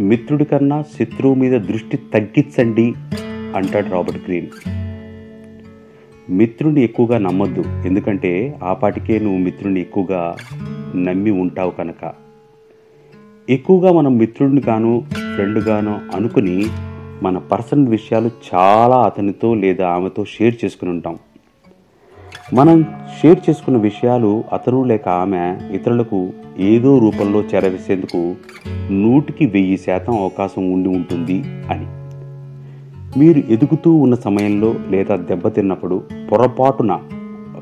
మిత్రుడి కన్నా శత్రువు మీద దృష్టి తగ్గించండి అంటాడు రాబర్ట్ గ్రీన్. మిత్రుని ఎక్కువగా నమ్మొద్దు ఎందుకంటే ఆ పాటికే నువ్వు మిత్రుని ఎక్కువగా నమ్మి ఉంటావు కనుక. ఎక్కువగా మనం మిత్రుడిని గాను ఫ్రెండ్ గాను అనుకుని మన పర్సనల్ విషయాలు చాలా అతనితో లేదా ఆమెతో షేర్ చేసుకుని ఉంటాం. మనం షేర్ చేసుకున్న విషయాలు అతను లేక ఆమె ఇతరులకు ఏదో రూపంలో చేరవేసేందుకు నూటికి వెయ్యి శాతం అవకాశం ఉండి ఉంటుంది అని. మీరు ఎదుగుతూ ఉన్న సమయంలో లేదా దెబ్బతిన్నప్పుడు పొరపాటున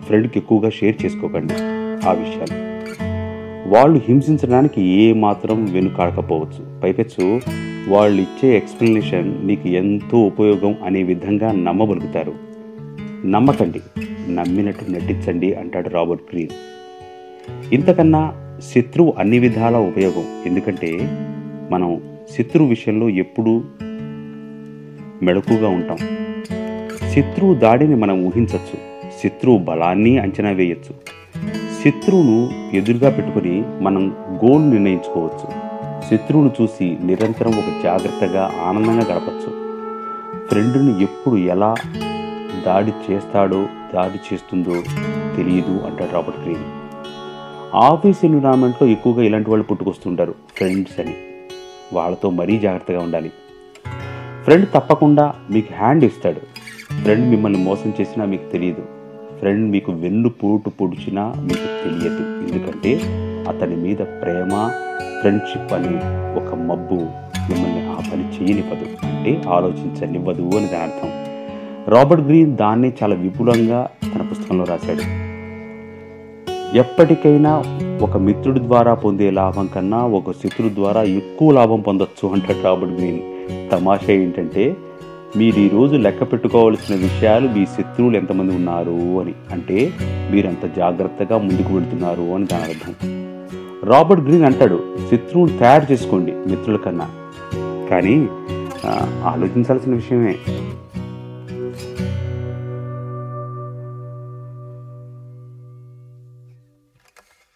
ఫ్రెండ్కి ఎక్కువగా షేర్ చేసుకోకండి ఆ విషయాలు. వాళ్ళు హింసించడానికి ఏ మాత్రం వెనుకాడకపోవచ్చు. పైపెచ్చు వాళ్ళు ఇచ్చే ఎక్స్ప్లెనేషన్ మీకు ఎంతో ఉపయోగం అనే విధంగా నమ్మగలుగుతారు నమ్మకండి. నమ్మినట్టు నటించండి అంటాడు రాబర్ట్ గ్రీన్ ఇంతకన్నా శత్రువు అన్ని విధాల ఉపయోగం. ఎందుకంటే మనం శత్రువు విషయంలో ఎప్పుడూ మెళకుగా ఉంటాం. శత్రువు దాడిని మనం ఊహించవచ్చు శత్రువు బలాన్ని అంచనా వేయచ్చు. శత్రువును ఎదురుగా పెట్టుకుని మనం గోల్ నిర్ణయించుకోవచ్చు. శత్రువును చూసి నిరంతరం ఒక జాగ్రత్తగా ఆనందంగా గడపచ్చు. ఫ్రెండ్ని ఎప్పుడు ఎలా దాడి చేస్తాడో దాడి చేస్తుందో తెలియదు అంటాడు రాబర్ట్ గ్రీన్. ఆఫీస్ ఎన్విరాన్మెంట్లో ఎక్కువగా ఇలాంటి వాళ్ళు పుట్టుకొస్తుంటారు ఫ్రెండ్స్ అని. వాళ్ళతో మరీ జాగ్రత్తగా ఉండాలి. ఫ్రెండ్ తప్పకుండా మీకు హ్యాండ్ ఇస్తాడు. ఫ్రెండ్ మిమ్మల్ని మోసం చేసినా మీకు తెలియదు. ఫ్రెండ్ మీకు వెన్ను పూటు పొడిచినా మీకు తెలియదు. ఎందుకంటే అతని మీద ప్రేమ ఫ్రెండ్షిప్ అనే ఒక మబ్బు మిమ్మల్ని ఆ పని చేయనివ్వదు. అంటే ఆలోచించనివ్వదు అని దాని అర్థం. రాబర్ట్ గ్రీన్ దాన్ని చాలా విపులంగా తన పుస్తకంలో రాశాడు. ఎప్పటికైనా ఒక మిత్రుడి ద్వారా పొందే లాభం కన్నా ఒక శత్రుడు ద్వారా ఎక్కువ లాభం పొందొచ్చు అంటాడు రాబర్ట్ గ్రీన్. తమాషా ఏంటంటే మీరు ఈరోజు లెక్క పెట్టుకోవాల్సిన విషయాలు మీ శత్రువులు ఎంతమంది ఉన్నారు అని. అంటే మీరంత జాగ్రత్తగా ముందుకు వెళ్తున్నారు అని దాని అర్థం. రాబర్ట్ గ్రీన్ అంటాడు శత్రువుని తయారు చేసుకోండి మిత్రుల కన్నా. కానీ ఆలోచించాల్సిన విషయమే.